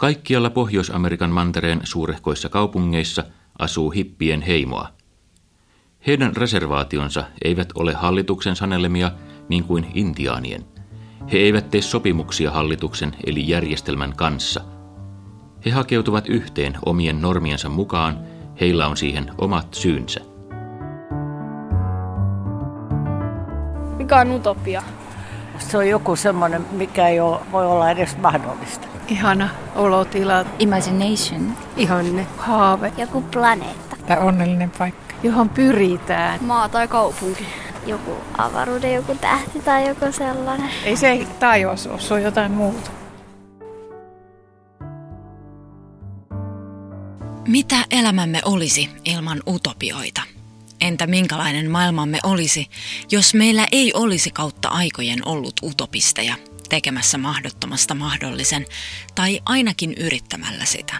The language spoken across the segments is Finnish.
Kaikkialla Pohjois-Amerikan mantereen suurehkoissa kaupungeissa asuu hippien heimoa. Heidän reservaationsa eivät ole hallituksen sanelemia niin kuin intiaanien. He eivät tee sopimuksia hallituksen eli järjestelmän kanssa. He hakeutuvat yhteen omien normiensa mukaan, heillä on siihen omat syynsä. Mikä on utopia? Se on joku semmoinen, mikä ei ole, voi olla edes mahdollista. Ihana olotila. Imagination. Ihanne. Haave. Joku planeetta. Tai onnellinen paikka. Johon pyritään. Maa tai kaupunki. Joku avaruuden joku tähti tai joku sellainen. Ei se taivas ole, se on jotain muuta. Mitä elämämme olisi ilman utopioita? Entä minkälainen maailmamme olisi, jos meillä ei olisi kautta aikojen ollut utopisteja tekemässä mahdottomasta mahdollisen tai ainakin yrittämällä sitä?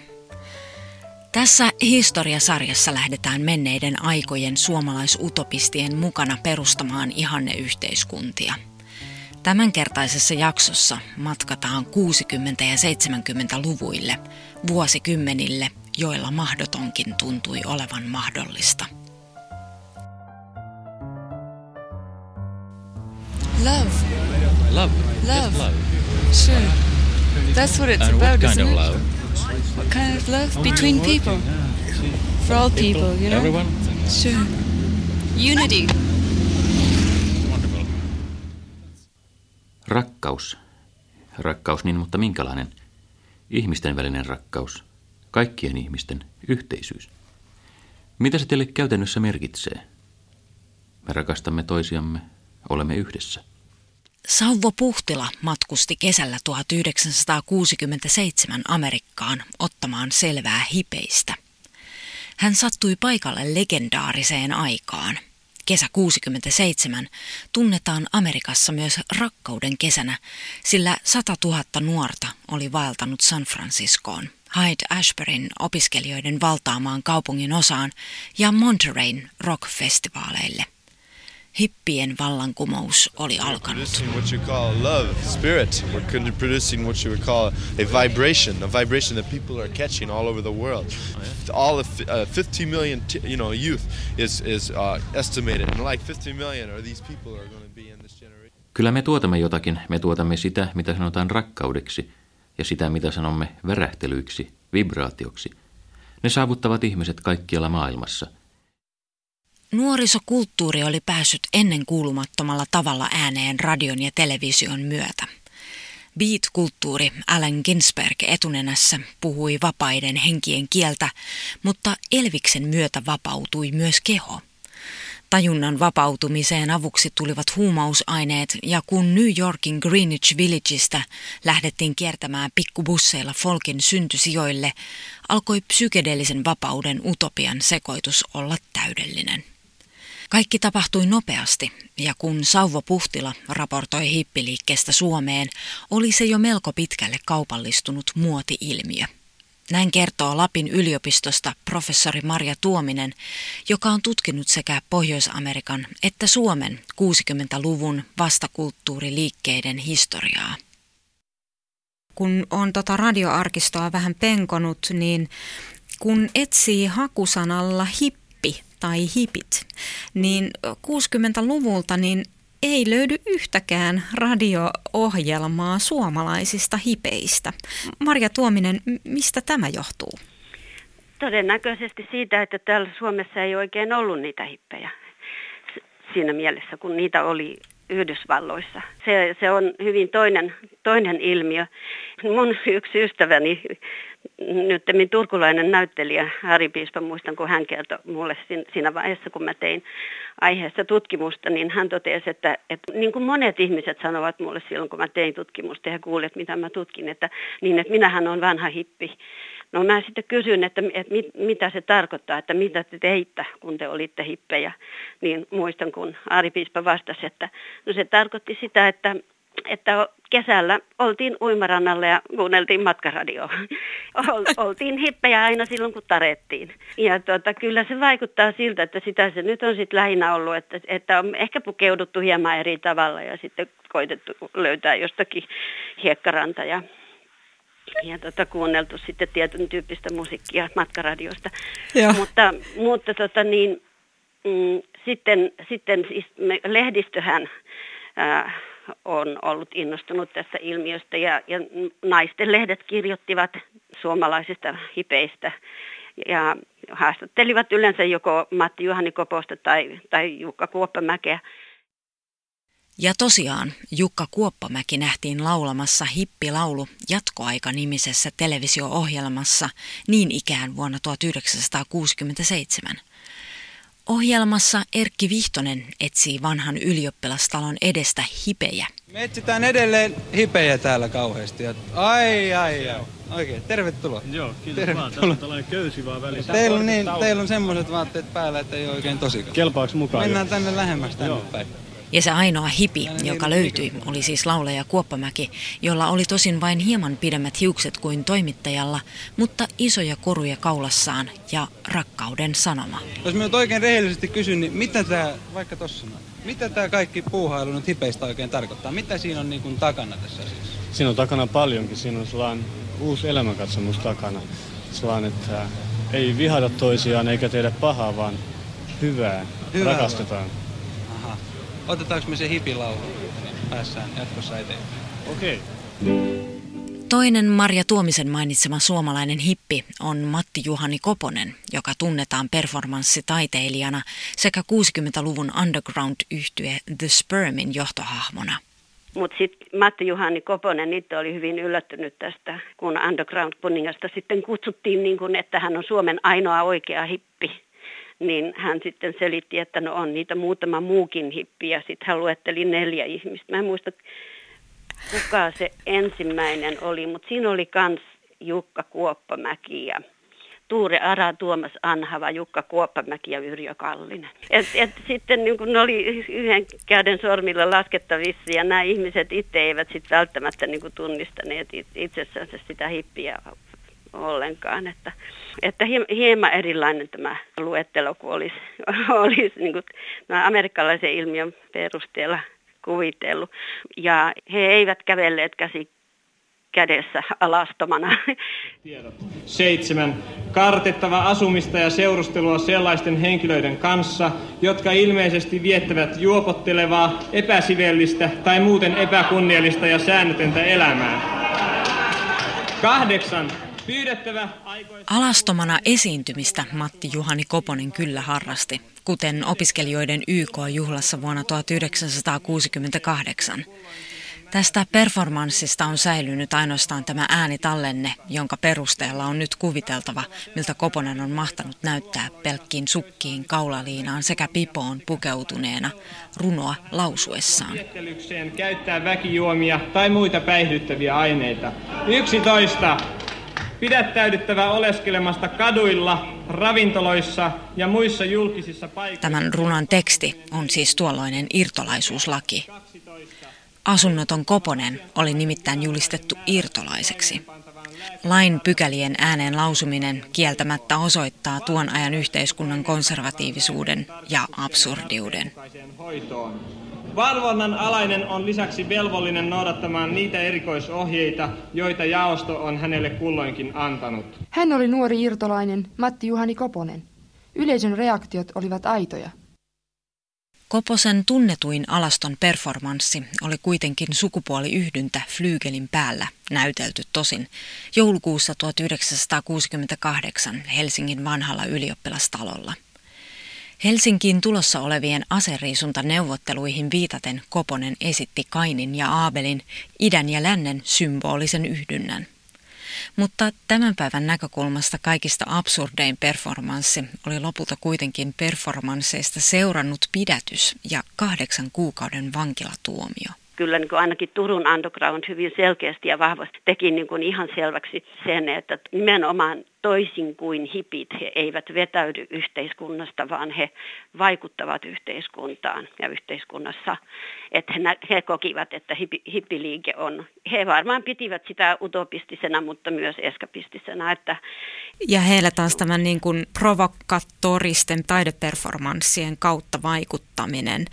Tässä historiasarjassa lähdetään menneiden aikojen suomalaisutopistien mukana perustamaan ihanneyhteiskuntia. Tämänkertaisessa jaksossa matkataan 60- ja 70-luvuille, vuosikymmenille, joilla mahdotonkin tuntui olevan mahdollista. Love. Love. Love. Love. Sure. That's what it's And about, what kind isn't of it? love? What kind of love? Between people. For all people, you know? Everyone? Sure. Unity. Rakkaus. Rakkaus niin, mutta minkälainen? Ihmisten välinen rakkaus. Kaikkien ihmisten yhteisyys. Mitä se teille käytännössä merkitsee? Me rakastamme toisiamme, olemme yhdessä. Sauvo Puhtila matkusti kesällä 1967 Amerikkaan ottamaan selvää hipeistä. Hän sattui paikalle legendaariseen aikaan. Kesä 67 tunnetaan Amerikassa myös rakkauden kesänä, sillä 100 000 nuorta oli vaeltanut San Franciscoon, Hyde Ashburyn opiskelijoiden valtaamaan kaupungin osaan ja Montereyn rock-festivaaleille. Hippien vallankumous oli alkanut. producing what you call love, spirit. We're con- producing what you would call a vibration, a vibration that people are catching all over the world. All of 50 million, t- you know, youth is is estimated, and like 50 million are these people are going to be in this generation. Kyllä me tuotamme jotakin, me tuotamme sitä, mitä sanotaan rakkaudeksi, ja sitä, mitä sanomme värähtelyiksi, vibraatioksi. Ne saavuttavat ihmiset kaikkialla maailmassa. Nuorisokulttuuri oli päässyt ennen kuulumattomalla tavalla ääneen radion ja television myötä. Beat-kulttuuri Allen Ginsberg etunenässä puhui vapaiden henkien kieltä, mutta Elviksen myötä vapautui myös keho. Tajunnan vapautumiseen avuksi tulivat huumausaineet ja kun New Yorkin Greenwich Villageista lähdettiin kiertämään pikkubusseilla folkin syntysijoille, alkoi psykedeellisen vapauden utopian sekoitus olla täydellinen. Kaikki tapahtui nopeasti, ja kun Sauvo Puhtila raportoi hippiliikkeestä Suomeen, oli se jo melko pitkälle kaupallistunut muoti-ilmiö. Näin kertoo Lapin yliopistosta professori Marja Tuominen, joka on tutkinut sekä Pohjois-Amerikan että Suomen 60-luvun vastakulttuuriliikkeiden historiaa. Kun on tota radioarkistoa vähän penkonut, niin kun etsii hakusanalla hippi tai hipit, niin 60-luvulta niin ei löydy yhtäkään radio-ohjelmaa suomalaisista hipeistä. Marja Tuominen, mistä tämä johtuu? Todennäköisesti siitä, että täällä Suomessa ei oikein ollut niitä hippejä siinä mielessä, kun niitä oli Yhdysvalloissa. Se, se on hyvin toinen, toinen ilmiö. Mun yksi ystäväni, nyt turkulainen näyttelijä Harri Piispa, muistan kun hän kertoi mulle siinä vaiheessa, kun mä tein aiheesta tutkimusta, niin hän totesi, että, että niin kuin monet ihmiset sanovat mulle silloin, kun mä tein tutkimusta ja kuulet, mitä mä tutkin, että, niin että minähän on vanha hippi. No mä sitten kysyin, että, että mit, mitä se tarkoittaa, että mitä te teitte, kun te olitte hippejä. Niin muistan, kun Aari Piispa vastasi, että no se tarkoitti sitä, että, että kesällä oltiin uimarannalla ja kuunneltiin matkaradioa. oltiin hippejä aina silloin, kun tarettiin. Ja tuota, kyllä se vaikuttaa siltä, että sitä se nyt on sitten lähinnä ollut, että, että on ehkä pukeuduttu hieman eri tavalla ja sitten koitettu löytää jostakin hiekkaranta ja ja tota, kuunneltu sitten tietyn tyyppistä musiikkia matkaradiosta. Joo. Mutta, mutta tota, niin, mm, sitten, sitten siis me, lehdistöhän ää, on ollut innostunut tästä ilmiöstä ja, ja naisten lehdet kirjoittivat suomalaisista hipeistä ja haastattelivat yleensä joko Matti Juhani Koposta tai, tai Jukka Kuoppamäkeä. Ja tosiaan Jukka Kuoppamäki nähtiin laulamassa hippilaulu Jatkoaika-nimisessä televisio-ohjelmassa niin ikään vuonna 1967. Ohjelmassa Erkki Vihtonen etsii vanhan ylioppilastalon edestä hipejä. Me etsitään edelleen hipejä täällä kauheasti. Ai, ai, ai. Oikein, tervetuloa. Joo, kiitos Tervetuloa. vaan. Tässä on tällainen köysi vaan välissä. Teillä on, niin, teillä on semmoiset vaatteet päällä, että ei ole oikein tosikaan. Kelpaaks mukaan? Mennään tänne lähemmäs tänne Joo. päin. Ja se ainoa hipi, joka löytyi, oli siis laulaja Kuoppamäki, jolla oli tosin vain hieman pidemmät hiukset kuin toimittajalla, mutta isoja koruja kaulassaan ja rakkauden sanoma. Jos mä nyt oikein rehellisesti kysyn, niin mitä tämä, vaikka tossa mitä tämä kaikki puuhailu nyt hipeistä oikein tarkoittaa? Mitä siinä on niin kuin takana tässä asiassa? Siinä on takana paljonkin. Siinä on sellainen uusi elämänkatsomus takana. Sellainen, että ei vihata toisiaan eikä tehdä pahaa, vaan hyvää. Hyvää Rakastetaan. Aha. Otetaanko me se hipilaulu, päässään jatkossa eteenpäin? Okei. Okay. Toinen Marja Tuomisen mainitsema suomalainen hippi on Matti Juhani Koponen, joka tunnetaan performanssitaiteilijana sekä 60-luvun underground-yhtye The Spermin johtohahmona. Mutta sitten Matti Juhani Koponen itse oli hyvin yllättynyt tästä, kun Underground-kuningasta sitten kutsuttiin, niin kun, että hän on Suomen ainoa oikea hippi. Niin hän sitten selitti, että no on niitä muutama muukin hippi ja sitten hän luetteli neljä ihmistä. Mä en muista, kuka se ensimmäinen oli, mutta siinä oli kans Jukka Kuoppamäki ja Tuure Ara, Tuomas Anhava, Jukka Kuoppamäki ja Yrjö Kallinen. Et, et sitten niin kun ne oli yhden käden sormilla laskettavissa ja nämä ihmiset itse eivät sit välttämättä niin tunnistaneet it- itsessänsä sitä hippiä ollenkaan. Että, että hie- hieman erilainen tämä luettelo kuin olisi, olisi niin kuin amerikkalaisen ilmiön perusteella kuvitellut. Ja he eivät kävelleet käsi kädessä alastomana. Seitsemän. Kartettava asumista ja seurustelua sellaisten henkilöiden kanssa, jotka ilmeisesti viettävät juopottelevaa, epäsivellistä tai muuten epäkunniallista ja säännötöntä elämää. Kahdeksan. Pyydettävä Alastomana esiintymistä Matti Juhani Koponen kyllä harrasti, kuten opiskelijoiden YK-juhlassa vuonna 1968. Tästä performanssista on säilynyt ainoastaan tämä äänitallenne, jonka perusteella on nyt kuviteltava, miltä Koponen on mahtanut näyttää pelkkiin sukkiin, kaulaliinaan sekä pipoon pukeutuneena runoa lausuessaan. käyttää väkijuomia tai muita päihdyttäviä aineita. 11. Pidättäydyttävä oleskelemasta kaduilla, ravintoloissa ja muissa julkisissa paikoissa. Tämän runon teksti on siis tuolloinen irtolaisuuslaki. Asunnoton Koponen oli nimittäin julistettu irtolaiseksi. Lain pykälien ääneen lausuminen kieltämättä osoittaa tuon ajan yhteiskunnan konservatiivisuuden ja absurdiuden. Valvonnan alainen on lisäksi velvollinen noudattamaan niitä erikoisohjeita, joita jaosto on hänelle kulloinkin antanut. Hän oli nuori irtolainen Matti Juhani Koponen. Yleisön reaktiot olivat aitoja. Koposen tunnetuin alaston performanssi oli kuitenkin sukupuoliyhdyntä Flygelin päällä, näytelty tosin, joulukuussa 1968 Helsingin vanhalla ylioppilastalolla. Helsinkiin tulossa olevien aseriisuntaneuvotteluihin viitaten Koponen esitti Kainin ja Aabelin idän ja lännen symbolisen yhdynnän. Mutta tämän päivän näkökulmasta kaikista absurdein performanssi oli lopulta kuitenkin performansseista seurannut pidätys ja kahdeksan kuukauden vankilatuomio. Kyllä niin kuin ainakin Turun Underground hyvin selkeästi ja vahvasti teki niin kuin ihan selväksi sen, että nimenomaan toisin kuin hipit, he eivät vetäydy yhteiskunnasta, vaan he vaikuttavat yhteiskuntaan ja yhteiskunnassa. Että he, he kokivat, että hippi, hippiliike on, he varmaan pitivät sitä utopistisena, mutta myös eskapistisena. Että ja heillä taas tämän niin kuin provokatoristen taideperformanssien kautta vaikuttaminen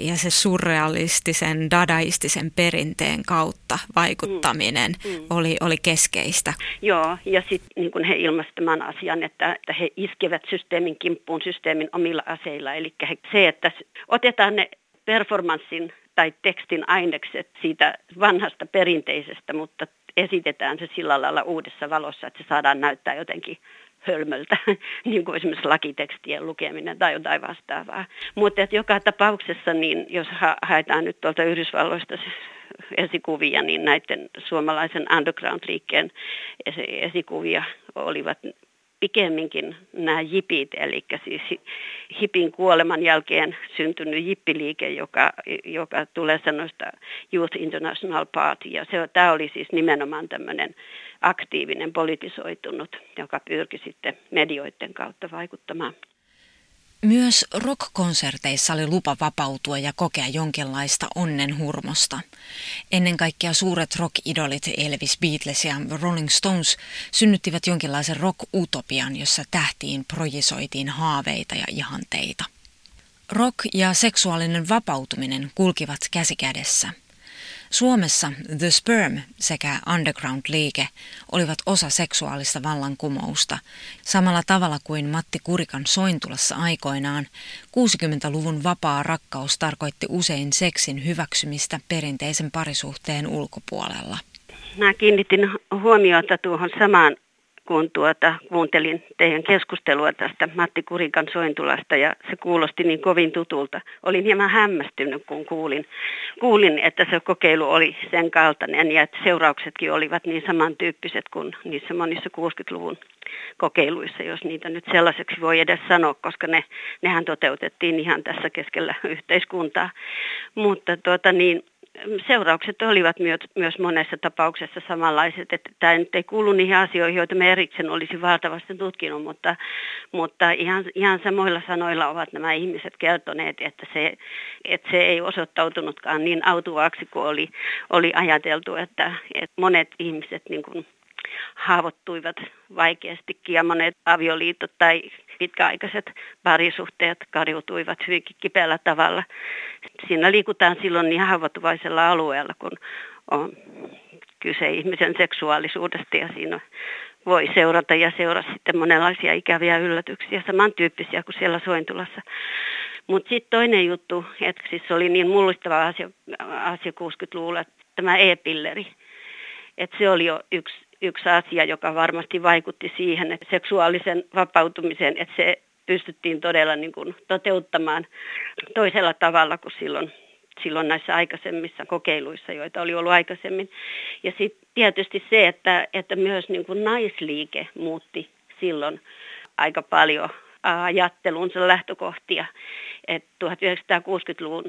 ja se surrealistisen, dadaistisen perinteen kautta vaikuttaminen mm. Mm. Oli, oli keskeistä. Joo, ja sitten niin kun he ilmaisivat tämän asian, että, että he iskevät systeemin kimppuun systeemin omilla aseilla. Eli se, että otetaan ne performanssin tai tekstin ainekset siitä vanhasta perinteisestä, mutta esitetään se sillä lailla uudessa valossa, että se saadaan näyttää jotenkin hölmöltä, niin kuin esimerkiksi lakitekstien lukeminen tai jotain vastaavaa. Mutta joka tapauksessa, niin jos ha- haetaan nyt tuolta Yhdysvalloista esikuvia, niin näiden suomalaisen underground-liikkeen esikuvia olivat pikemminkin nämä jipit, eli siis hipin kuoleman jälkeen syntynyt jippiliike, joka, joka tulee sanoista Youth International Party. Ja se, tämä oli siis nimenomaan tämmöinen aktiivinen, politisoitunut, joka pyrki sitten medioiden kautta vaikuttamaan. Myös rockkonserteissa oli lupa vapautua ja kokea jonkinlaista onnenhurmosta. Ennen kaikkea suuret rock-idolit Elvis, Beatles ja Rolling Stones synnyttivät jonkinlaisen rock-utopian, jossa tähtiin projisoitiin haaveita ja ihanteita. Rock ja seksuaalinen vapautuminen kulkivat käsikädessä – Suomessa The Sperm sekä Underground-liike olivat osa seksuaalista vallankumousta, samalla tavalla kuin Matti Kurikan Sointulassa aikoinaan. 60-luvun vapaa rakkaus tarkoitti usein seksin hyväksymistä perinteisen parisuhteen ulkopuolella. Mä kiinnitin huomiota tuohon samaan kun tuota, kuuntelin teidän keskustelua tästä Matti Kurikan sointulasta ja se kuulosti niin kovin tutulta. Olin hieman hämmästynyt, kun kuulin, kuulin, että se kokeilu oli sen kaltainen ja että seurauksetkin olivat niin samantyyppiset kuin niissä monissa 60-luvun kokeiluissa, jos niitä nyt sellaiseksi voi edes sanoa, koska ne, nehän toteutettiin ihan tässä keskellä yhteiskuntaa. Mutta tuota niin, seuraukset olivat myös monessa tapauksessa samanlaiset. Että tämä nyt ei kuulu niihin asioihin, joita me erikseen olisi valtavasti tutkinut, mutta, mutta ihan, ihan samoilla sanoilla ovat nämä ihmiset kertoneet, että se, että se ei osoittautunutkaan niin autuaaksi kuin oli, oli ajateltu, että, että monet ihmiset niin kuin haavoittuivat vaikeastikin ja monet avioliitot tai pitkäaikaiset parisuhteet kariutuivat hyvinkin kipeällä tavalla. Siinä liikutaan silloin niin haavoittuvaisella alueella, kun on kyse ihmisen seksuaalisuudesta ja siinä voi seurata ja seurata sitten monenlaisia ikäviä yllätyksiä, samantyyppisiä kuin siellä Sointulassa. Mutta sitten toinen juttu, että siis oli niin mullistava asia, asia 60-luvulla, tämä e-pilleri. Että se oli jo yksi yksi asia, joka varmasti vaikutti siihen että seksuaalisen vapautumiseen, että se pystyttiin todella niin kuin toteuttamaan toisella tavalla kuin silloin, silloin näissä aikaisemmissa kokeiluissa, joita oli ollut aikaisemmin. Ja sitten tietysti se, että, että myös niin kuin naisliike muutti silloin aika paljon ajattelunsa lähtökohtia. Et 1960-luvun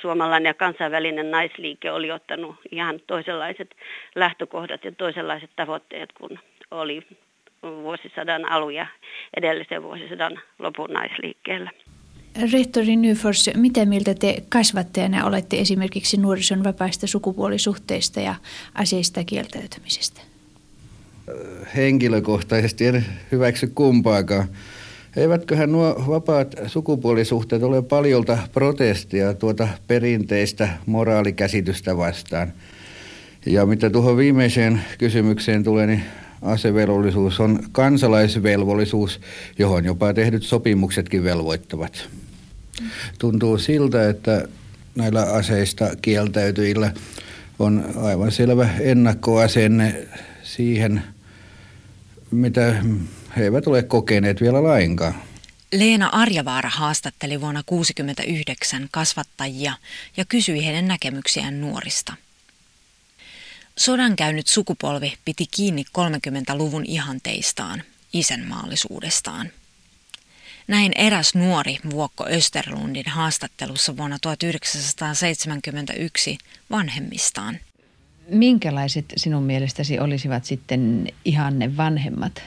suomalainen ja kansainvälinen naisliike oli ottanut ihan toisenlaiset lähtökohdat ja toisenlaiset tavoitteet kuin oli vuosisadan alu ja edellisen vuosisadan lopun naisliikkeellä. Rehtori Nyfors, mitä mieltä te kasvattajana olette esimerkiksi nuorison vapaista sukupuolisuhteista ja aseista kieltäytymisestä? Henkilökohtaisesti en hyväksy kumpaakaan. Eivätköhän nuo vapaat sukupuolisuhteet ole paljolta protestia tuota perinteistä moraalikäsitystä vastaan? Ja mitä tuohon viimeiseen kysymykseen tulee, niin asevelvollisuus on kansalaisvelvollisuus, johon jopa tehdyt sopimuksetkin velvoittavat. Tuntuu siltä, että näillä aseista kieltäytyjillä on aivan selvä ennakkoasenne siihen, mitä he eivät ole kokeneet vielä lainkaan. Leena Arjavaara haastatteli vuonna 1969 kasvattajia ja kysyi heidän näkemyksiään nuorista. Sodan käynyt sukupolvi piti kiinni 30-luvun ihanteistaan, isänmaallisuudestaan. Näin eräs nuori Vuokko Österlundin haastattelussa vuonna 1971 vanhemmistaan. Minkälaiset sinun mielestäsi olisivat sitten ihanne vanhemmat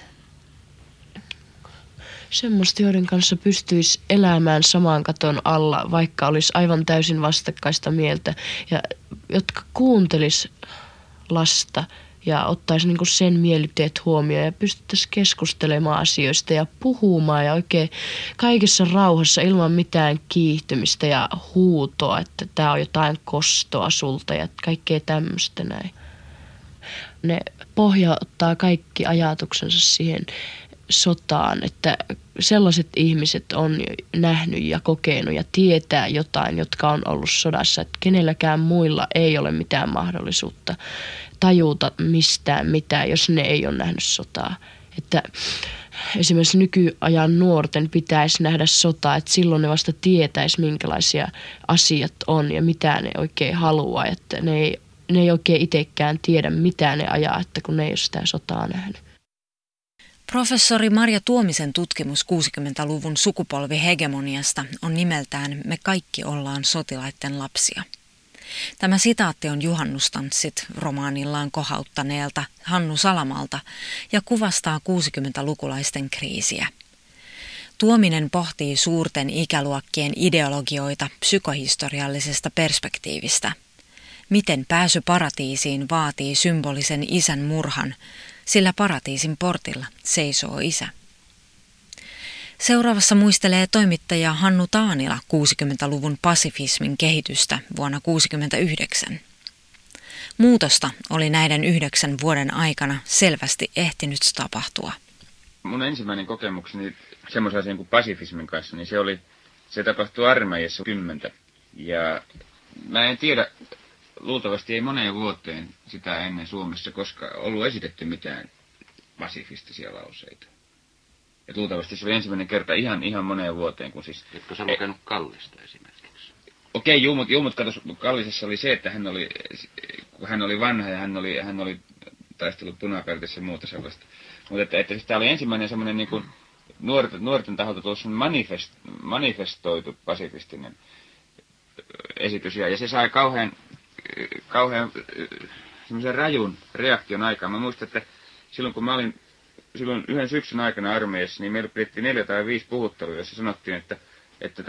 semmoista, joiden kanssa pystyisi elämään samaan katon alla, vaikka olisi aivan täysin vastakkaista mieltä ja jotka kuuntelis lasta ja ottaisi niin sen mielipiteet huomioon ja pystyttäisiin keskustelemaan asioista ja puhumaan ja oikein kaikessa rauhassa ilman mitään kiihtymistä ja huutoa, että tämä on jotain kostoa sulta ja kaikkea tämmöistä näin. Ne pohjauttaa kaikki ajatuksensa siihen sotaan, että sellaiset ihmiset on nähnyt ja kokenut ja tietää jotain, jotka on ollut sodassa, että kenelläkään muilla ei ole mitään mahdollisuutta tajuta mistään mitään, jos ne ei ole nähnyt sotaa. Että esimerkiksi nykyajan nuorten pitäisi nähdä sotaa, että silloin ne vasta tietäisi, minkälaisia asiat on ja mitä ne oikein haluaa. Että ne ei, ne ei oikein itsekään tiedä, mitä ne ajaa, että kun ne ei ole sitä sotaa nähnyt. Professori Marja Tuomisen tutkimus 60-luvun sukupolvihegemoniasta on nimeltään Me kaikki ollaan sotilaiden lapsia. Tämä sitaatti on juhannustanssit romaanillaan kohauttaneelta Hannu Salamalta ja kuvastaa 60-lukulaisten kriisiä. Tuominen pohtii suurten ikäluokkien ideologioita psykohistoriallisesta perspektiivistä. Miten pääsy paratiisiin vaatii symbolisen isän murhan, sillä paratiisin portilla seisoo isä. Seuraavassa muistelee toimittaja Hannu Taanila 60-luvun pasifismin kehitystä vuonna 1969. Muutosta oli näiden yhdeksän vuoden aikana selvästi ehtinyt tapahtua. Mun ensimmäinen kokemukseni semmoisen asian kuin pasifismin kanssa, niin se oli, se tapahtui armeijassa kymmentä. Ja mä en tiedä, luultavasti ei moneen vuoteen sitä ennen Suomessa koska ollut esitetty mitään pasifistisia lauseita. Ja luultavasti se oli ensimmäinen kerta ihan, ihan moneen vuoteen, kun siis... Etkö sä lukenut Kallista esimerkiksi? Okei, juu, mutta, juu, mutta katos, Kallisessa oli se, että hän oli, kun hän oli vanha ja hän oli, hän oli taistellut punapeltissä ja muuta sellaista. Mutta että, että siis tämä oli ensimmäinen semmoinen niin kuin nuorten, nuorten taholta tuossa manifest, manifestoitu pasifistinen esitys. Ja, ja se sai kauhean, kauhean semmoisen rajun reaktion aikaan. Mä muistan, että silloin kun mä olin silloin yhden syksyn aikana armeijassa, niin meillä pidettiin neljä tai viisi puhuttelua, jossa sanottiin, että, että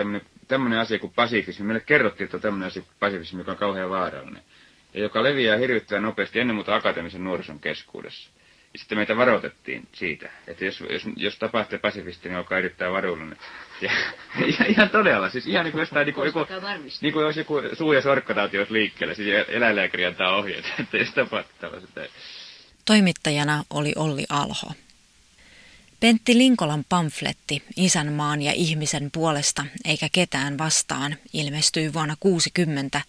tämmöinen asia kuin pasifismi, meille kerrottiin, että tämmöinen asia kuin pasifismi, joka on kauhean vaarallinen, ja joka leviää hirvittävän nopeasti ennen muuta akateemisen nuorison keskuudessa. Ja sitten meitä varoitettiin siitä, että jos, jos, jos tapahtuu pasifisti, niin olkaa erittäin varullinen. Ja, ja ihan todella, siis ihan niin kuin jostain, niin kuin, joku, niin kuin jos joku suu- ja sorkkatauti olisi liikkeellä, siis eläinlääkäri antaa ohjeet, että jos tapahtuu tällaiset. Toimittajana oli Olli Alho. Pentti Linkolan pamfletti Isänmaan ja ihmisen puolesta eikä ketään vastaan ilmestyi vuonna 60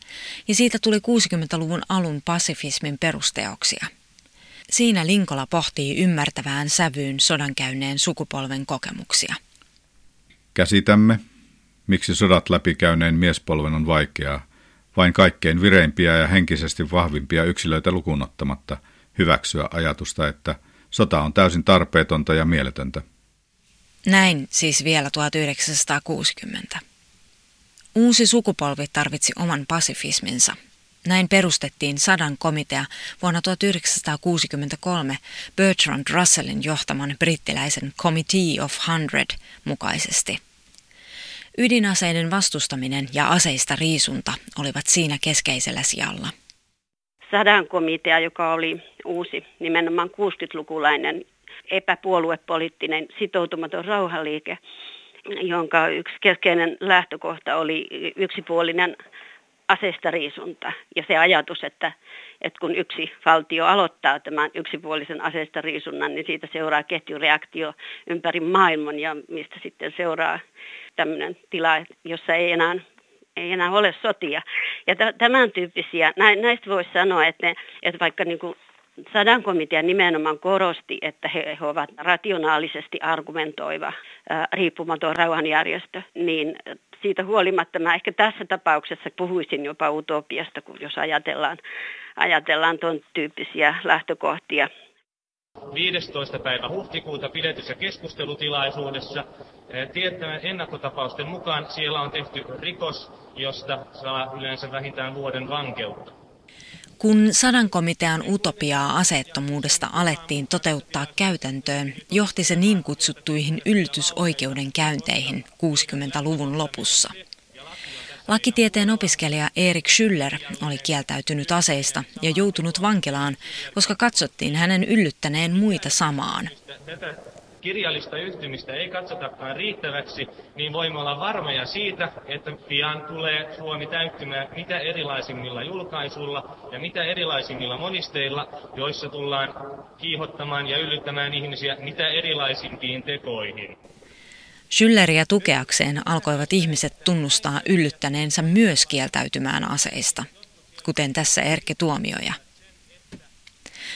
ja siitä tuli 60-luvun alun pasifismin perusteoksia. Siinä Linkola pohtii ymmärtävään sävyyn sodankäyneen sukupolven kokemuksia. Käsitämme, miksi sodat läpikäyneen miespolven on vaikeaa, vain kaikkein vireimpiä ja henkisesti vahvimpia yksilöitä lukunottamatta hyväksyä ajatusta, että – Sota on täysin tarpeetonta ja mieletöntä. Näin siis vielä 1960. Uusi sukupolvi tarvitsi oman pasifisminsa. Näin perustettiin Sadan komitea vuonna 1963 Bertrand Russellin johtaman brittiläisen Committee of Hundred mukaisesti. Ydinaseiden vastustaminen ja aseista riisunta olivat siinä keskeisellä sijalla. Sadan komitea, joka oli uusi nimenomaan 60-lukulainen epäpuoluepoliittinen sitoutumaton rauhaliike, jonka yksi keskeinen lähtökohta oli yksipuolinen aseistariisunta ja se ajatus, että, että kun yksi valtio aloittaa tämän yksipuolisen aseistariisunnan, niin siitä seuraa ketjureaktio ympäri maailman ja mistä sitten seuraa tämmöinen tila, jossa ei enää ei enää ole sotia. Ja tämän tyyppisiä, näistä voisi sanoa, että, että vaikka niin kuin Sadan komitea nimenomaan korosti, että he, he ovat rationaalisesti argumentoiva, riippumaton rauhanjärjestö, niin siitä huolimatta mä ehkä tässä tapauksessa puhuisin jopa utopiasta, kun jos ajatellaan, ajatellaan tuon tyyppisiä lähtökohtia. 15. päivä huhtikuuta pidetyssä keskustelutilaisuudessa tiettävän ennakkotapausten mukaan siellä on tehty rikos, josta saa yleensä vähintään vuoden vankeutta. Kun sadan komitean utopiaa aseettomuudesta alettiin toteuttaa käytäntöön, johti se niin kutsuttuihin yllytysoikeudenkäynteihin 60-luvun lopussa. Lakitieteen opiskelija Erik Schüller oli kieltäytynyt aseista ja joutunut vankilaan, koska katsottiin hänen yllyttäneen muita samaan kirjallista yhtymistä ei katsotakaan riittäväksi, niin voimme olla varmoja siitä, että pian tulee Suomi täyttymään mitä erilaisimmilla julkaisuilla ja mitä erilaisimmilla monisteilla, joissa tullaan kiihottamaan ja yllyttämään ihmisiä mitä erilaisimpiin tekoihin. Schülleriä tukeakseen alkoivat ihmiset tunnustaa yllyttäneensä myös kieltäytymään aseista, kuten tässä Erke Tuomioja.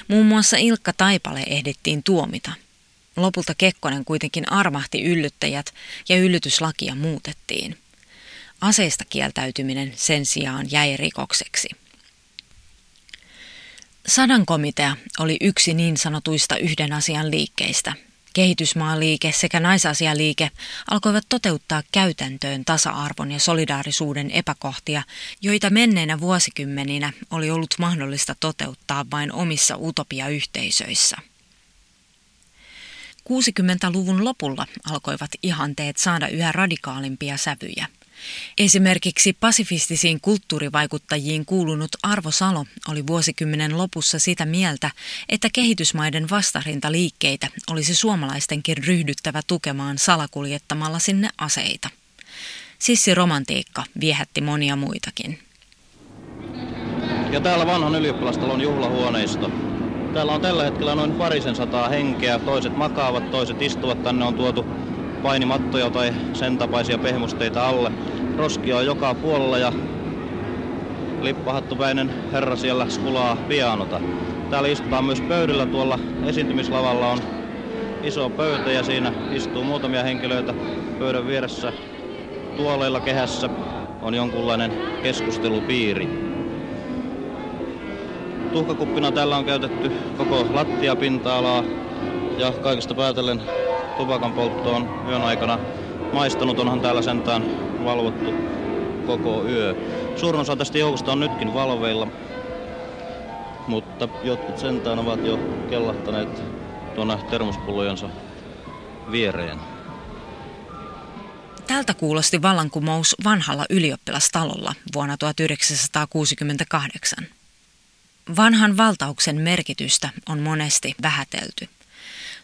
Muun muassa Ilkka Taipale ehdittiin tuomita – Lopulta Kekkonen kuitenkin armahti yllyttäjät ja yllytyslakia muutettiin. Aseista kieltäytyminen sen sijaan jäi rikokseksi. Sadan komitea oli yksi niin sanotuista yhden asian liikkeistä. Kehitysmaaliike sekä naisasialiike alkoivat toteuttaa käytäntöön tasa-arvon ja solidaarisuuden epäkohtia, joita menneinä vuosikymmeninä oli ollut mahdollista toteuttaa vain omissa utopiayhteisöissä. 60-luvun lopulla alkoivat ihanteet saada yhä radikaalimpia sävyjä. Esimerkiksi pasifistisiin kulttuurivaikuttajiin kuulunut Arvo Salo oli vuosikymmenen lopussa sitä mieltä, että kehitysmaiden vastarintaliikkeitä olisi suomalaistenkin ryhdyttävä tukemaan salakuljettamalla sinne aseita. Sissi romantiikka viehätti monia muitakin. Ja täällä vanhan ylioppilastalon juhlahuoneisto. Täällä on tällä hetkellä noin parisen sataa henkeä. Toiset makaavat, toiset istuvat. Tänne on tuotu painimattoja tai sen tapaisia pehmusteita alle. Roskia on joka puolella ja lippahattupäinen herra siellä skulaa pianota. Täällä istutaan myös pöydällä. Tuolla esiintymislavalla on iso pöytä ja siinä istuu muutamia henkilöitä pöydän vieressä. Tuoleilla kehässä on jonkunlainen keskustelupiiri. Tuhkakuppina tällä on käytetty koko lattiapinta-alaa ja kaikista päätellen tupakan poltto on yön aikana maistunut. Onhan täällä sentään valvottu koko yö. Suurin osa tästä joukosta on nytkin valveilla, mutta jotkut sentään ovat jo kellahtaneet tuonne termospullojensa viereen. Tältä kuulosti vallankumous vanhalla ylioppilastalolla vuonna 1968. Vanhan valtauksen merkitystä on monesti vähätelty.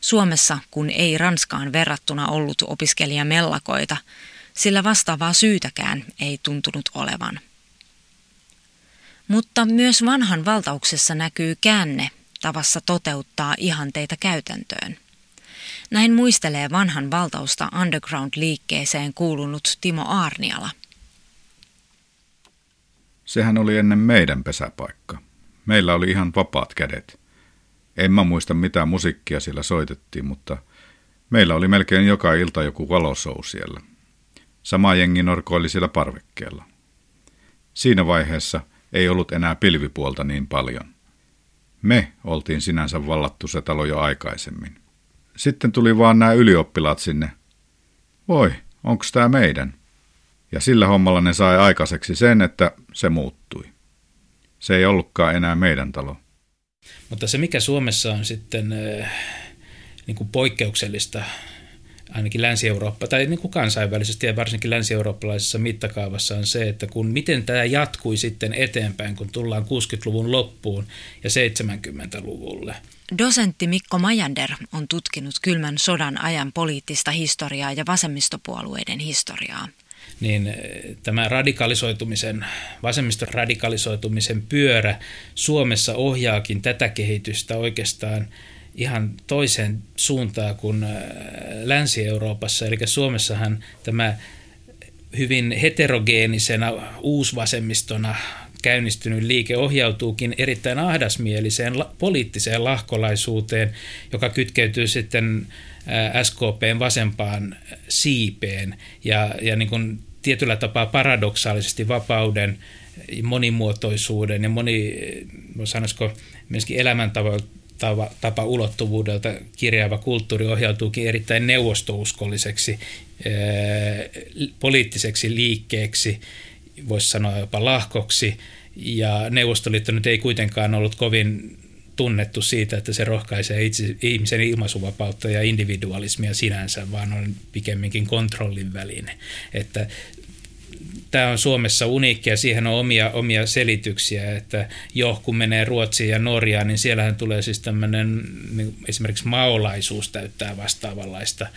Suomessa, kun ei Ranskaan verrattuna ollut opiskelijamellakoita, sillä vastaavaa syytäkään ei tuntunut olevan. Mutta myös vanhan valtauksessa näkyy käänne tavassa toteuttaa ihanteita käytäntöön. Näin muistelee vanhan valtausta underground-liikkeeseen kuulunut Timo Aarniala. Sehän oli ennen meidän pesäpaikka. Meillä oli ihan vapaat kädet. En mä muista mitä musiikkia siellä soitettiin, mutta meillä oli melkein joka ilta joku valosou siellä. Sama jengi norkoili siellä parvekkeella. Siinä vaiheessa ei ollut enää pilvipuolta niin paljon. Me oltiin sinänsä vallattu se talo jo aikaisemmin. Sitten tuli vaan nämä ylioppilaat sinne. Voi, onks tää meidän? Ja sillä hommalla ne sai aikaiseksi sen, että se muuttui. Se ei ollutkaan enää meidän talo. Mutta se, mikä Suomessa on sitten äh, niin kuin poikkeuksellista, ainakin Länsi-Eurooppa, tai niin kuin kansainvälisesti ja varsinkin länsi-eurooppalaisessa mittakaavassa on se, että kun miten tämä jatkui sitten eteenpäin, kun tullaan 60-luvun loppuun ja 70-luvulle. Dosentti Mikko Majander on tutkinut kylmän sodan ajan poliittista historiaa ja vasemmistopuolueiden historiaa niin eh, tämä radikalisoitumisen, vasemmiston radikalisoitumisen pyörä Suomessa ohjaakin tätä kehitystä oikeastaan ihan toiseen suuntaan kuin eh, Länsi-Euroopassa. Eli Suomessahan tämä hyvin heterogeenisena uusvasemmistona käynnistynyt liike ohjautuukin erittäin ahdasmieliseen poliittiseen lahkolaisuuteen, joka kytkeytyy sitten SKPn vasempaan siipeen ja, ja niin kuin tietyllä tapaa paradoksaalisesti vapauden, monimuotoisuuden ja moni, sanoisiko myöskin elämäntapa tapa, tapa ulottuvuudelta kirjaava kulttuuri ohjautuukin erittäin neuvostouskolliseksi poliittiseksi liikkeeksi, voisi sanoa jopa lahkoksi, ja Neuvostoliitto nyt ei kuitenkaan ollut kovin tunnettu siitä, että se rohkaisee itse, ihmisen ilmaisuvapautta ja individualismia sinänsä, vaan on pikemminkin kontrollin väline. Että tämä on Suomessa uniikki ja siihen on omia, omia selityksiä, että jo kun menee Ruotsiin ja Norjaan, niin siellähän tulee siis tämmöinen niin esimerkiksi maolaisuus täyttää vastaavanlaista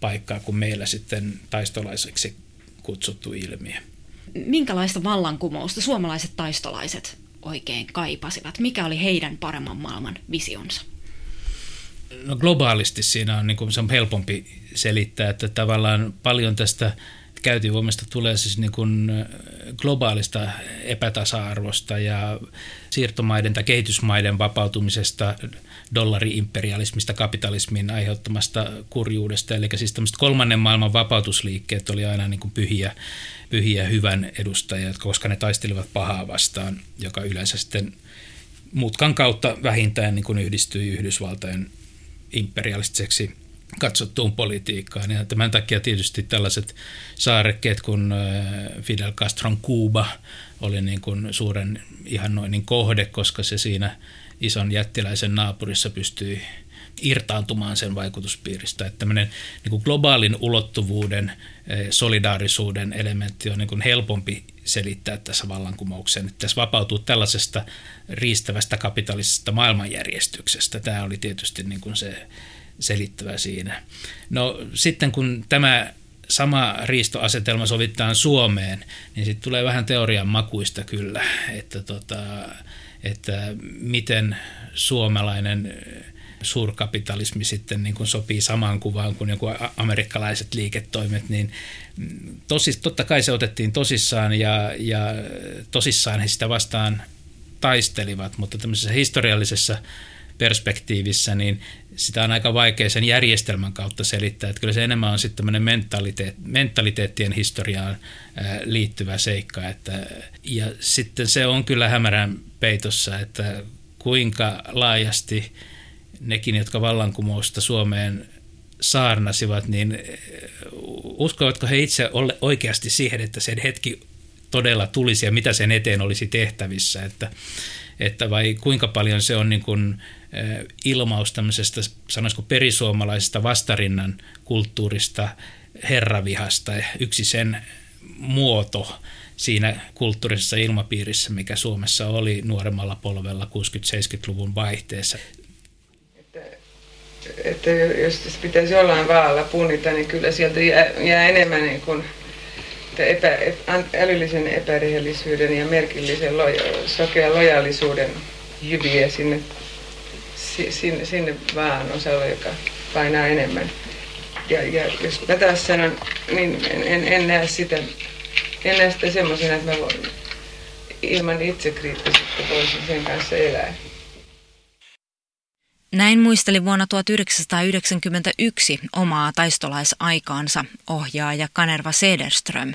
paikkaa kuin meillä sitten taistolaiseksi kutsuttu ilmiö. Minkälaista vallankumousta suomalaiset taistolaiset oikein kaipasivat? Mikä oli heidän paremman maailman visionsa? No globaalisti siinä on, niin kuin, se on helpompi selittää, että tavallaan paljon tästä käytivoimasta tulee siis niin kuin globaalista epätasa-arvosta ja siirtomaiden tai kehitysmaiden vapautumisesta dollari-imperialismista, kapitalismin aiheuttamasta kurjuudesta. Eli siis tämmöiset kolmannen maailman vapautusliikkeet oli aina niin kuin pyhiä, pyhiä hyvän edustajia, koska ne taistelivat pahaa vastaan, joka yleensä sitten mutkan kautta vähintään niin kuin yhdistyi Yhdysvaltojen imperialistiseksi katsottuun politiikkaan. Ja tämän takia tietysti tällaiset saarekkeet kuin Fidel Castron Cuba oli niin kuin suuren ihannoinnin kohde, koska se siinä ison jättiläisen naapurissa pystyi irtaantumaan sen vaikutuspiiristä. Että tämmöinen niin kuin globaalin ulottuvuuden, solidaarisuuden elementti on niin kuin helpompi selittää tässä vallankumouksen. Että tässä vapautuu tällaisesta riistävästä kapitalistisesta maailmanjärjestyksestä. Tämä oli tietysti niin kuin se selittävä siinä. No sitten kun tämä sama riistoasetelma sovittaa Suomeen, niin sitten tulee vähän teorian makuista kyllä, että, tota, että miten suomalainen suurkapitalismi sitten niin kuin sopii samaan kuvaan kuin joku amerikkalaiset liiketoimet, niin tosis, totta kai se otettiin tosissaan ja, ja tosissaan he sitä vastaan taistelivat, mutta tämmöisessä historiallisessa perspektiivissä, niin sitä on aika vaikea sen järjestelmän kautta selittää. Että kyllä se enemmän on sitten tämmöinen mentaliteet, mentaliteettien historiaan liittyvä seikka. Että, ja sitten se on kyllä hämärän peitossa, että kuinka laajasti nekin, jotka vallankumousta Suomeen saarnasivat, niin uskovatko he itse oikeasti siihen, että sen hetki todella tulisi ja mitä sen eteen olisi tehtävissä, että, että vai kuinka paljon se on niin kuin ilmaus tämmöisestä, sanoisiko perisuomalaisesta vastarinnan kulttuurista, herravihasta, yksi sen muoto siinä kulttuurisessa ilmapiirissä, mikä Suomessa oli nuoremmalla polvella 60-70-luvun vaihteessa. Että, että jos pitäisi jollain vaalla punnita, niin kyllä sieltä jää, jää enemmän niin kuin epä, älyllisen epärehellisyyden ja merkillisen loja, sokean lojaalisuuden jyviä sinne sinne, sinne vaan osalle, joka painaa enemmän. Ja, ja jos mä taas sanon, niin en, en, en näe sitä, en näe sitä semmoisena, että mä voin ilman itsekriittisyyttä voisin sen kanssa elää. Näin muisteli vuonna 1991 omaa taistolaisaikaansa ohjaaja Kanerva Sederström,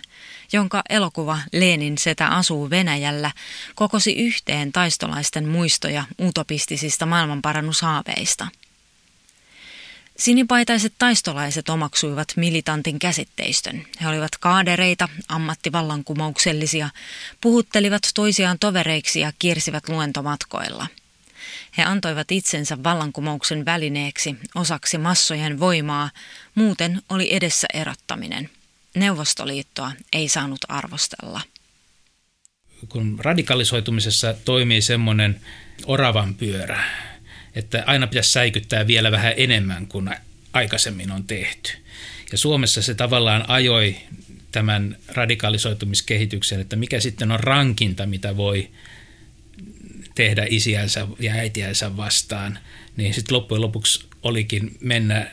jonka elokuva Lenin setä asuu Venäjällä kokosi yhteen taistolaisten muistoja utopistisista maailmanparannushaaveista. Sinipaitaiset taistolaiset omaksuivat militantin käsitteistön. He olivat kaadereita, ammattivallankumouksellisia, puhuttelivat toisiaan tovereiksi ja kiersivät luentomatkoilla – he antoivat itsensä vallankumouksen välineeksi, osaksi massojen voimaa, muuten oli edessä erottaminen. Neuvostoliittoa ei saanut arvostella. Kun radikalisoitumisessa toimii semmoinen oravan pyörä, että aina pitäisi säikyttää vielä vähän enemmän kuin aikaisemmin on tehty. Ja Suomessa se tavallaan ajoi tämän radikalisoitumiskehityksen, että mikä sitten on rankinta, mitä voi tehdä isiänsä ja äitiänsä vastaan, niin sitten loppujen lopuksi olikin mennä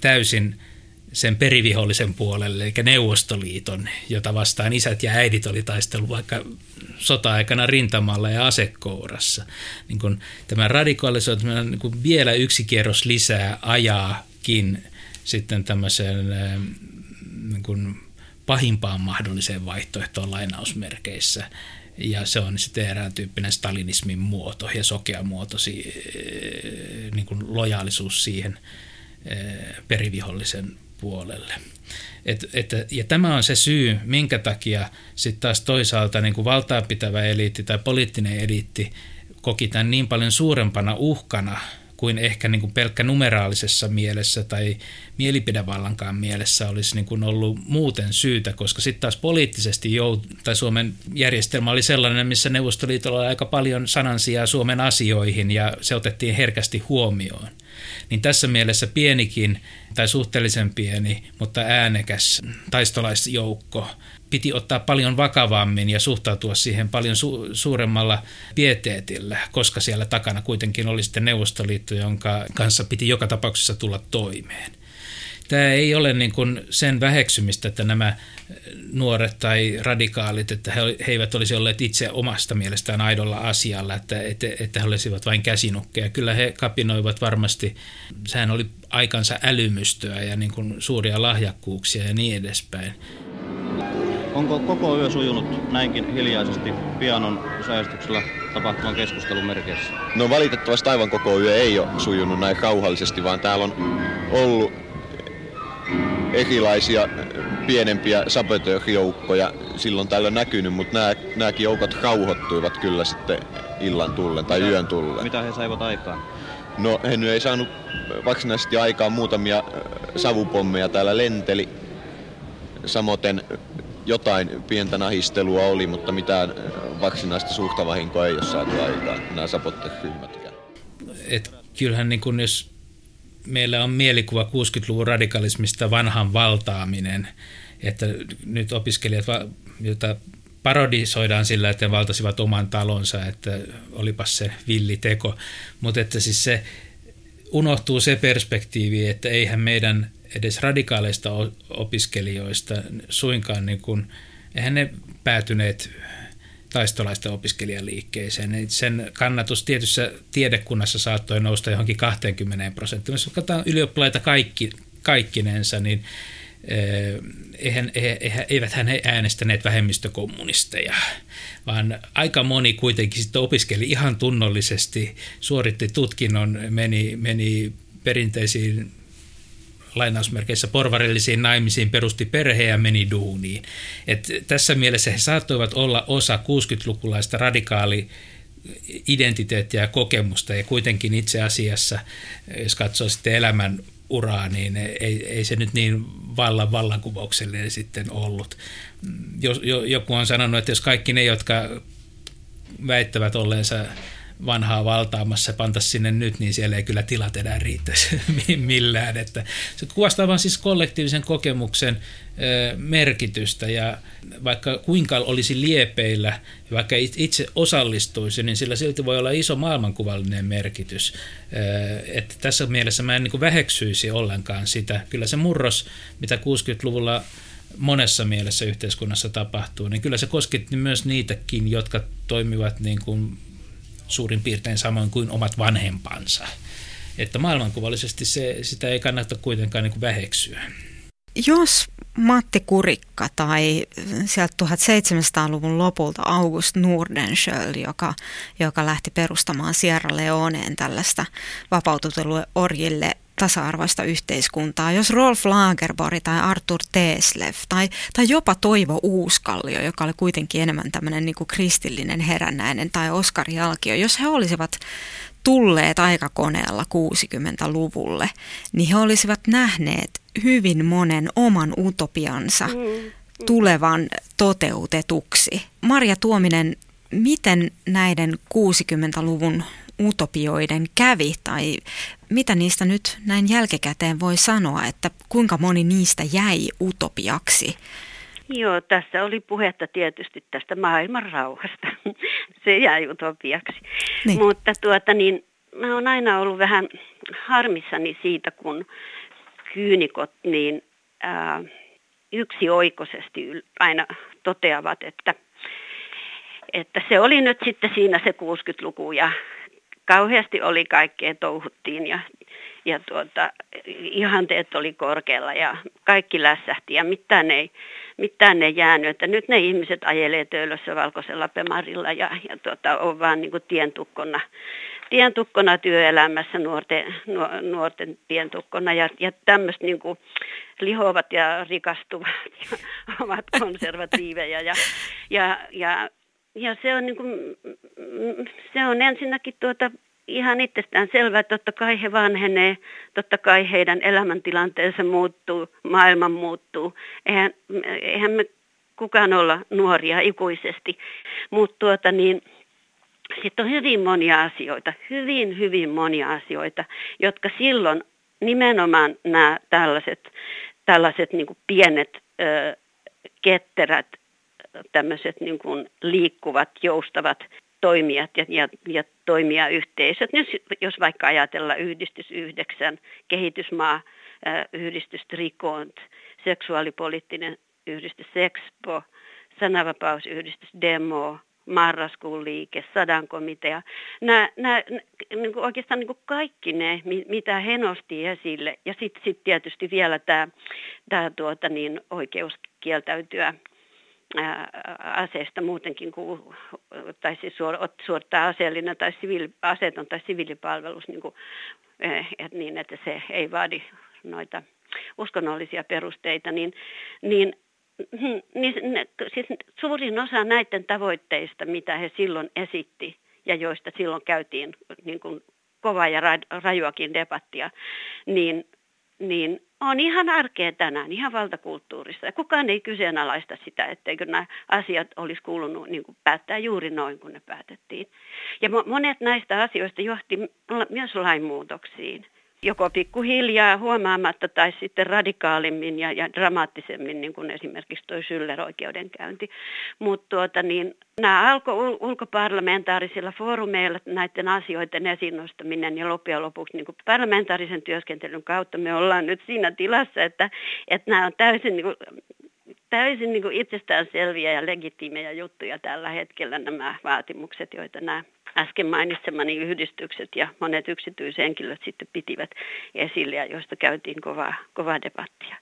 täysin sen perivihollisen puolelle, eli Neuvostoliiton, jota vastaan isät ja äidit oli taistellut vaikka sota-aikana rintamalla ja asekourassa. Niin kun tämä radikalisoituminen niin vielä yksi kierros lisää ajaakin sitten tämmöiseen niin kun pahimpaan mahdolliseen vaihtoehtoon lainausmerkeissä. Ja se on sitten erään tyyppinen stalinismin muoto ja sokea muoto, niin kuin lojaalisuus siihen perivihollisen puolelle. Et, et, ja tämä on se syy, minkä takia sitten taas toisaalta niin kuin valtaa pitävä eliitti tai poliittinen eliitti koki tämän niin paljon suurempana uhkana kuin ehkä niin kuin pelkkä numeraalisessa mielessä tai mielipidevallankaan mielessä olisi niin kuin ollut muuten syytä, koska sitten taas poliittisesti jout, tai Suomen järjestelmä oli sellainen, missä Neuvostoliitolla oli aika paljon sanansijaa Suomen asioihin ja se otettiin herkästi huomioon. Niin tässä mielessä pienikin tai suhteellisen pieni, mutta äänekäs taistolaisjoukko piti ottaa paljon vakavammin ja suhtautua siihen paljon su- suuremmalla pieteetillä, koska siellä takana kuitenkin oli sitten Neuvostoliitto, jonka kanssa piti joka tapauksessa tulla toimeen. Tämä ei ole niin kuin sen väheksymistä, että nämä nuoret tai radikaalit, että he, he eivät olisi olleet itse omasta mielestään aidolla asialla, että, että, että he olisivat vain käsinukkeja. Kyllä he kapinoivat varmasti, sehän oli aikansa älymystöä ja niin kuin suuria lahjakkuuksia ja niin edespäin. Onko koko yö sujunut näinkin hiljaisesti pianon säestyksellä tapahtuvan keskustelun merkeissä? No valitettavasti aivan koko yö ei ole sujunut näin rauhallisesti, vaan täällä on ollut erilaisia pienempiä sabotöörijoukkoja silloin tällöin näkynyt, mutta nämä, nämäkin joukot rauhoittuivat kyllä sitten illan tullen tai yön tullen. Mitä he saivat aikaan? No he nyt ei saanut varsinaisesti aikaan muutamia savupommeja täällä lenteli. Samoin jotain pientä nahistelua oli, mutta mitään varsinaista suurta vahinkoa ei ole saatu aikaan, nämä sapotteryhmätkään. Et kyllähän niin kun jos meillä on mielikuva 60-luvun radikalismista vanhan valtaaminen, että nyt opiskelijat, joita parodisoidaan sillä, että he valtasivat oman talonsa, että olipas se villi teko, mutta että siis se unohtuu se perspektiivi, että eihän meidän edes radikaaleista opiskelijoista suinkaan, niin kuin, eihän ne päätyneet taistolaisten opiskelijaliikkeeseen. Sen kannatus tietyssä tiedekunnassa saattoi nousta johonkin 20 prosenttiin. Jos katsotaan ylioppilaita kaikki, kaikkinensa, niin eh, eihän, eihän, eivät he äänestäneet vähemmistökommunisteja, vaan aika moni kuitenkin sitten opiskeli ihan tunnollisesti, suoritti tutkinnon, meni, meni perinteisiin lainausmerkeissä porvarillisiin naimisiin, perusti perhe ja meni duuniin. Et tässä mielessä he saattoivat olla osa 60-lukulaista radikaali identiteettiä ja kokemusta ja kuitenkin itse asiassa, jos katsoo sitten elämän uraa, niin ei, ei se nyt niin vallan vallankumouksellinen sitten ollut. Jos, jo, joku on sanonut, että jos kaikki ne, jotka väittävät olleensa vanhaa valtaamassa panta sinne nyt, niin siellä ei kyllä tilat enää riittäisi millään. Että se kuvastaa vain siis kollektiivisen kokemuksen merkitystä ja vaikka kuinka olisi liepeillä, vaikka itse osallistuisi, niin sillä silti voi olla iso maailmankuvallinen merkitys. Että tässä mielessä mä en niin väheksyisi ollenkaan sitä. Kyllä se murros, mitä 60-luvulla monessa mielessä yhteiskunnassa tapahtuu, niin kyllä se kosketti myös niitäkin, jotka toimivat niin kuin suurin piirtein samoin kuin omat vanhempansa. Että maailmankuvallisesti se, sitä ei kannata kuitenkaan niin kuin väheksyä. Jos Matti Kurikka tai sieltä 1700-luvun lopulta August Nordenskjöld, joka, joka lähti perustamaan Sierra Leoneen tällaista vapautetulle orjille tasa-arvoista yhteiskuntaa. Jos Rolf Lagerborg tai Arthur Teslev tai, tai jopa Toivo Uuskallio, joka oli kuitenkin enemmän tämmöinen niin kristillinen herännäinen, tai Oskar Jalkio, jos he olisivat tulleet aikakoneella 60-luvulle, niin he olisivat nähneet hyvin monen oman utopiansa mm, mm. tulevan toteutetuksi. Marja Tuominen, miten näiden 60-luvun utopioiden kävi tai mitä niistä nyt näin jälkikäteen voi sanoa, että kuinka moni niistä jäi utopiaksi? Joo, tässä oli puhetta tietysti tästä maailman rauhasta. Se jäi utopiaksi. Niin. Mutta tuota niin, mä oon aina ollut vähän harmissani siitä, kun kyynikot niin ää, yksioikoisesti aina toteavat, että, että se oli nyt sitten siinä se 60-luku ja kauheasti oli kaikkea touhuttiin ja, ja tuota, ihanteet oli korkealla ja kaikki lässähti ja mitään ei, mitään ei jäänyt. Että nyt ne ihmiset ajelee töölössä valkoisella pemarilla ja, ja tuota, on vaan niin kuin tientukkona tientukkona työelämässä, nuorten, nuorten tientukkona ja, ja tämmöistä niin kuin lihovat ja rikastuvat ja ovat konservatiiveja ja, ja, ja, ja se on, niin kuin, se on ensinnäkin tuota ihan itsestään selvää, että totta kai he vanhenee, totta kai heidän elämäntilanteensa muuttuu, maailma muuttuu. Eihän, eihän me kukaan olla nuoria ikuisesti, mutta tuota niin, sitten on hyvin monia asioita, hyvin, hyvin monia asioita, jotka silloin nimenomaan nämä tällaiset, tällaiset niin pienet ö, ketterät, tämmöiset niin liikkuvat, joustavat toimijat ja, ja, ja toimijayhteisöt. Jos, jos vaikka ajatellaan yhdistys yhdeksän, kehitysmaa, yhdistys Trikont, seksuaalipoliittinen yhdistys Sexpo, sananvapausyhdistys Demo, marraskuun liike, sadan komitea. Nämä, nämä niin kuin oikeastaan niin kuin kaikki ne, mitä he nosti esille. Ja sitten sit tietysti vielä tämä, tämä tuota niin, oikeus kieltäytyä aseesta muutenkin kuin, tai siis suorittaa aseellinen tai siviili, aseeton tai siviilipalvelus niin, kuin, eh, et niin, että se ei vaadi noita uskonnollisia perusteita, niin, niin niin ne, siis suurin osa näiden tavoitteista, mitä he silloin esitti ja joista silloin käytiin niin kuin kovaa ja rajuakin debattia, niin, niin on ihan arkea tänään, ihan valtakulttuurissa. Ja kukaan ei kyseenalaista sitä, etteikö nämä asiat olisi kuulunut niin kuin päättää juuri noin, kun ne päätettiin. Ja monet näistä asioista johti myös lainmuutoksiin joko pikkuhiljaa huomaamatta tai sitten radikaalimmin ja, ja dramaattisemmin, niin kuin esimerkiksi tuo Schüller-oikeudenkäynti. Mutta tuota, niin, nämä alkoi ulkoparlamentaarisilla foorumeilla näiden asioiden esiin nostaminen ja loppujen lopuksi niin parlamentaarisen työskentelyn kautta me ollaan nyt siinä tilassa, että, että nämä on täysin niin kuin, täysin niin kuin itsestäänselviä ja legitiimejä juttuja tällä hetkellä nämä vaatimukset, joita nämä äsken mainitsemani yhdistykset ja monet yksityishenkilöt sitten pitivät esille ja joista käytiin kovaa, kovaa debattia.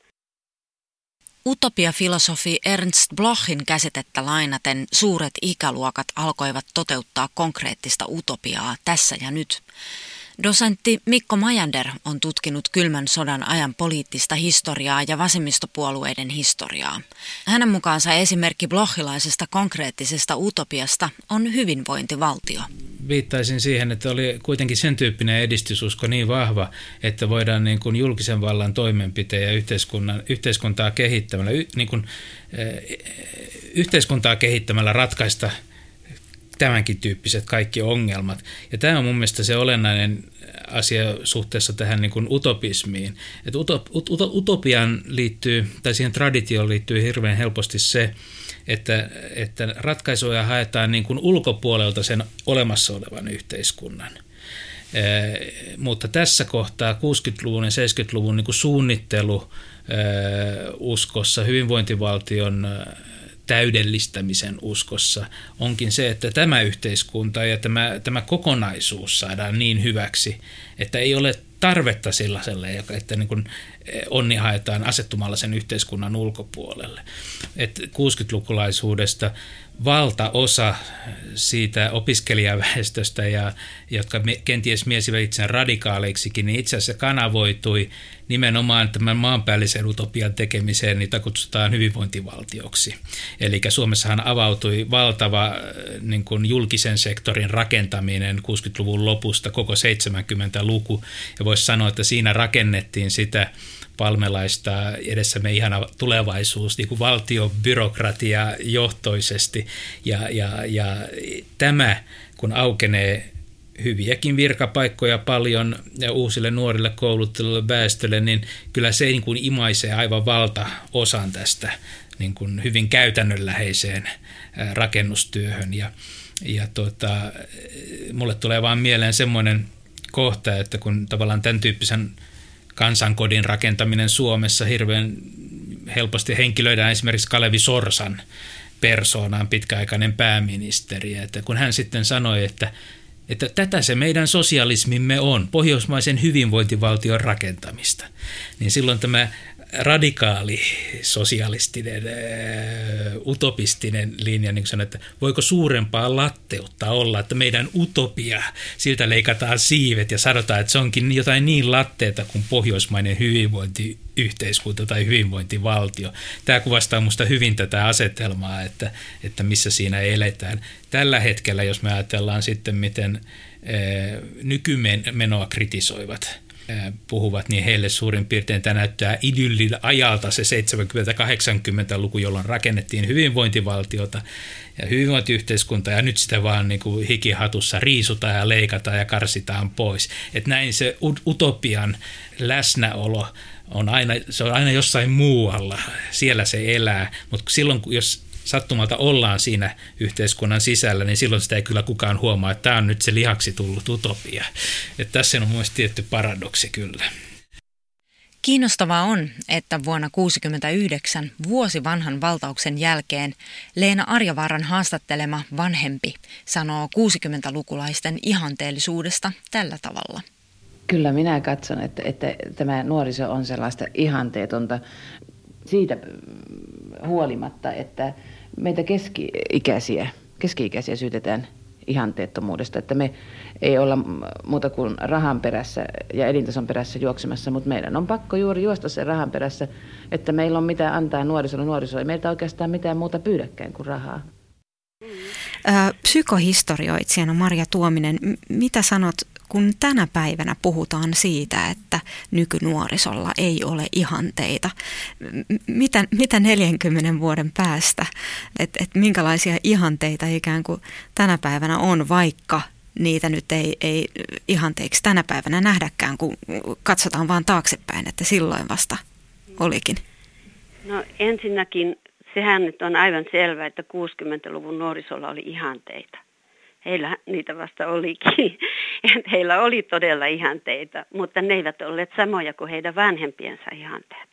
Utopia-filosofi Ernst Blochin käsitettä lainaten suuret ikäluokat alkoivat toteuttaa konkreettista utopiaa tässä ja nyt. Dosentti Mikko Majander on tutkinut kylmän sodan ajan poliittista historiaa ja vasemmistopuolueiden historiaa. Hänen mukaansa esimerkki blochilaisesta konkreettisesta utopiasta on hyvinvointivaltio. Viittaisin siihen, että oli kuitenkin sen tyyppinen edistysusko niin vahva, että voidaan niin kuin julkisen vallan toimenpiteen ja yhteiskunnan, yhteiskuntaa kehittämällä, niin kuin, eh, yhteiskuntaa kehittämällä ratkaista – tämänkin tyyppiset kaikki ongelmat. Ja tämä on mun mielestä se olennainen asia suhteessa tähän niin kuin utopismiin. Että utop, ut, utopiaan liittyy, tai siihen traditioon liittyy hirveän helposti se, että, että ratkaisuja haetaan niin kuin ulkopuolelta sen olemassa olevan yhteiskunnan. Mutta tässä kohtaa 60-luvun ja 70-luvun niin kuin suunnittelu uskossa hyvinvointivaltion täydellistämisen uskossa onkin se, että tämä yhteiskunta ja tämä, tämä kokonaisuus saadaan niin hyväksi, että ei ole tarvetta sellaiselle, että niin kuin eh, onni haetaan asettumalla sen yhteiskunnan ulkopuolelle. Et 60-lukulaisuudesta valtaosa siitä opiskelijaväestöstä, ja, jotka kenties miesivät itseään radikaaleiksi, niin itse asiassa kanavoitui nimenomaan tämän maanpäällisen utopian tekemiseen, niitä kutsutaan hyvinvointivaltioksi. Eli Suomessahan avautui valtava niin kuin julkisen sektorin rakentaminen 60-luvun lopusta koko 70-luku, ja voisi sanoa, että siinä rakennettiin sitä palmelaista edessämme ihana tulevaisuus niin kuin valtiobyrokratia johtoisesti ja, ja, ja tämä kun aukenee hyviäkin virkapaikkoja paljon ja uusille nuorille kouluttelulle väestölle, niin kyllä se niin kuin imaisee aivan valtaosan tästä niin kuin hyvin käytännönläheiseen rakennustyöhön. Ja, ja tota, mulle tulee vaan mieleen semmoinen kohta, että kun tavallaan tämän tyyppisen kansankodin rakentaminen Suomessa hirveän helposti henkilöidään esimerkiksi Kalevi Sorsan persoonaan pitkäaikainen pääministeri. Että kun hän sitten sanoi, että, että tätä se meidän sosialismimme on, pohjoismaisen hyvinvointivaltion rakentamista, niin silloin tämä radikaali sosialistinen, utopistinen linja, niin kuin että voiko suurempaa latteutta olla, että meidän utopia, siltä leikataan siivet ja sanotaan, että se onkin jotain niin latteeta kuin pohjoismainen hyvinvointiyhteiskunta tai hyvinvointivaltio. Tämä kuvastaa minusta hyvin tätä asetelmaa, että, että missä siinä eletään. Tällä hetkellä, jos me ajatellaan sitten, miten nykymenoa kritisoivat – puhuvat, niin heille suurin piirtein tämä näyttää idyllin ajalta se 70-80-luku, jolloin rakennettiin hyvinvointivaltiota ja hyvinvointiyhteiskunta ja nyt sitä vaan niin kuin hikihatussa riisutaan ja leikataan ja karsitaan pois. Et näin se utopian läsnäolo on aina, se on aina jossain muualla, siellä se elää, mutta silloin jos sattumalta ollaan siinä yhteiskunnan sisällä, niin silloin sitä ei kyllä kukaan huomaa, että tämä on nyt se lihaksi tullut utopia. Että tässä on myös tietty paradoksi kyllä. Kiinnostavaa on, että vuonna 1969, vuosi vanhan valtauksen jälkeen, Leena Arjavaaran haastattelema vanhempi sanoo 60-lukulaisten ihanteellisuudesta tällä tavalla. Kyllä minä katson, että, että tämä nuoriso on sellaista ihanteetonta siitä huolimatta, että meitä keski-ikäisiä, keski-ikäisiä syytetään ihanteettomuudesta, että me ei olla muuta kuin rahan perässä ja elintason perässä juoksemassa, mutta meidän on pakko juuri juosta sen rahan perässä, että meillä on mitä antaa nuorisolle. Nuoriso ei meiltä oikeastaan mitään muuta pyydäkään kuin rahaa. Psykohistorioitsijana Maria Tuominen, mitä sanot kun tänä päivänä puhutaan siitä, että nykynuorisolla ei ole ihanteita, mitä, mitä 40 vuoden päästä, että et minkälaisia ihanteita ikään kuin tänä päivänä on, vaikka niitä nyt ei, ei ihanteiksi tänä päivänä nähdäkään, kun katsotaan vaan taaksepäin, että silloin vasta olikin? No ensinnäkin sehän nyt on aivan selvää, että 60-luvun nuorisolla oli ihanteita heillä niitä vasta olikin. heillä oli todella ihanteita, mutta ne eivät olleet samoja kuin heidän vanhempiensa ihanteet.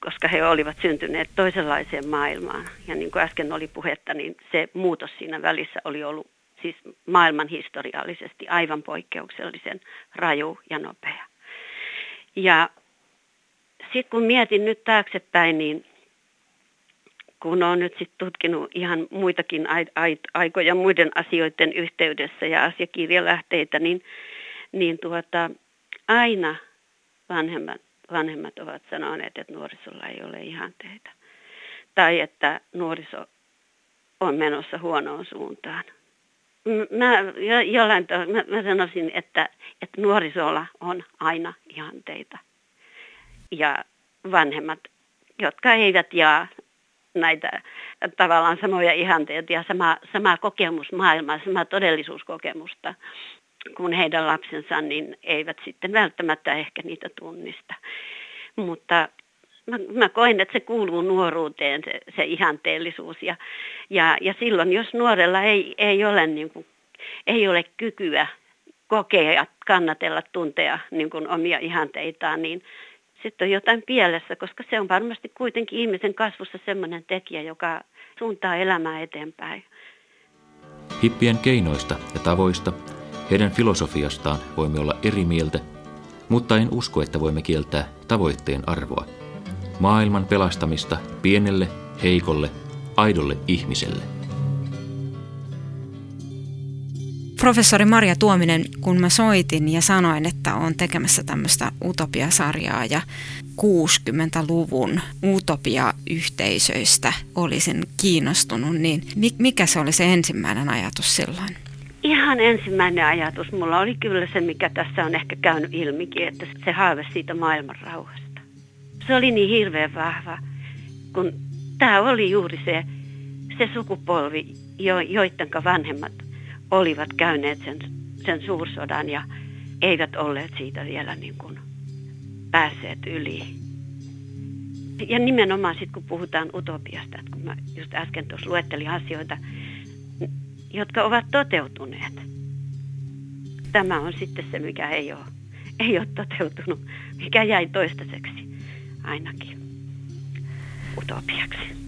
Koska he olivat syntyneet toisenlaiseen maailmaan. Ja niin kuin äsken oli puhetta, niin se muutos siinä välissä oli ollut siis maailman historiallisesti aivan poikkeuksellisen raju ja nopea. Ja sitten kun mietin nyt taaksepäin, niin kun olen nyt sitten tutkinut ihan muitakin aikoja muiden asioiden yhteydessä ja asiakirjalähteitä, niin, niin tuota, aina vanhemmat, vanhemmat ovat sanoneet, että nuorisolla ei ole ihanteita. Tai että nuoriso on menossa huonoon suuntaan. Mä, jollain to, mä, mä sanoisin, että, että nuorisolla on aina ihanteita. Ja vanhemmat, jotka eivät jaa näitä tavallaan samoja ihanteita ja sama, sama kokemus maailmaa, sama todellisuuskokemusta kuin heidän lapsensa, niin eivät sitten välttämättä ehkä niitä tunnista. Mutta mä, mä koen, että se kuuluu nuoruuteen, se, se ihanteellisuus. Ja, ja, ja silloin, jos nuorella ei, ei, ole, niin kuin, ei ole kykyä kokea, kannatella, tuntea niin kuin omia ihanteitaan, niin sitten on jotain pielessä, koska se on varmasti kuitenkin ihmisen kasvussa sellainen tekijä, joka suuntaa elämää eteenpäin. Hippien keinoista ja tavoista, heidän filosofiastaan voimme olla eri mieltä, mutta en usko, että voimme kieltää tavoitteen arvoa. Maailman pelastamista pienelle, heikolle, aidolle ihmiselle. Professori Maria Tuominen, kun mä soitin ja sanoin, että on tekemässä tämmöistä utopiasarjaa ja 60-luvun utopia-yhteisöistä olisin kiinnostunut, niin mikä se oli se ensimmäinen ajatus silloin? Ihan ensimmäinen ajatus mulla oli kyllä se, mikä tässä on ehkä käynyt ilmikin, että se haave siitä maailman rauhasta. Se oli niin hirveän vahva, kun tämä oli juuri se, se sukupolvi, jo, joidenka vanhemmat olivat käyneet sen, sen suursodan ja eivät olleet siitä vielä niin kuin päässeet yli. Ja nimenomaan sitten kun puhutaan utopiasta, että kun mä just äsken tuossa luettelin asioita, jotka ovat toteutuneet. Tämä on sitten se, mikä ei ole, ei ole toteutunut, mikä jäi toistaiseksi ainakin utopiaksi.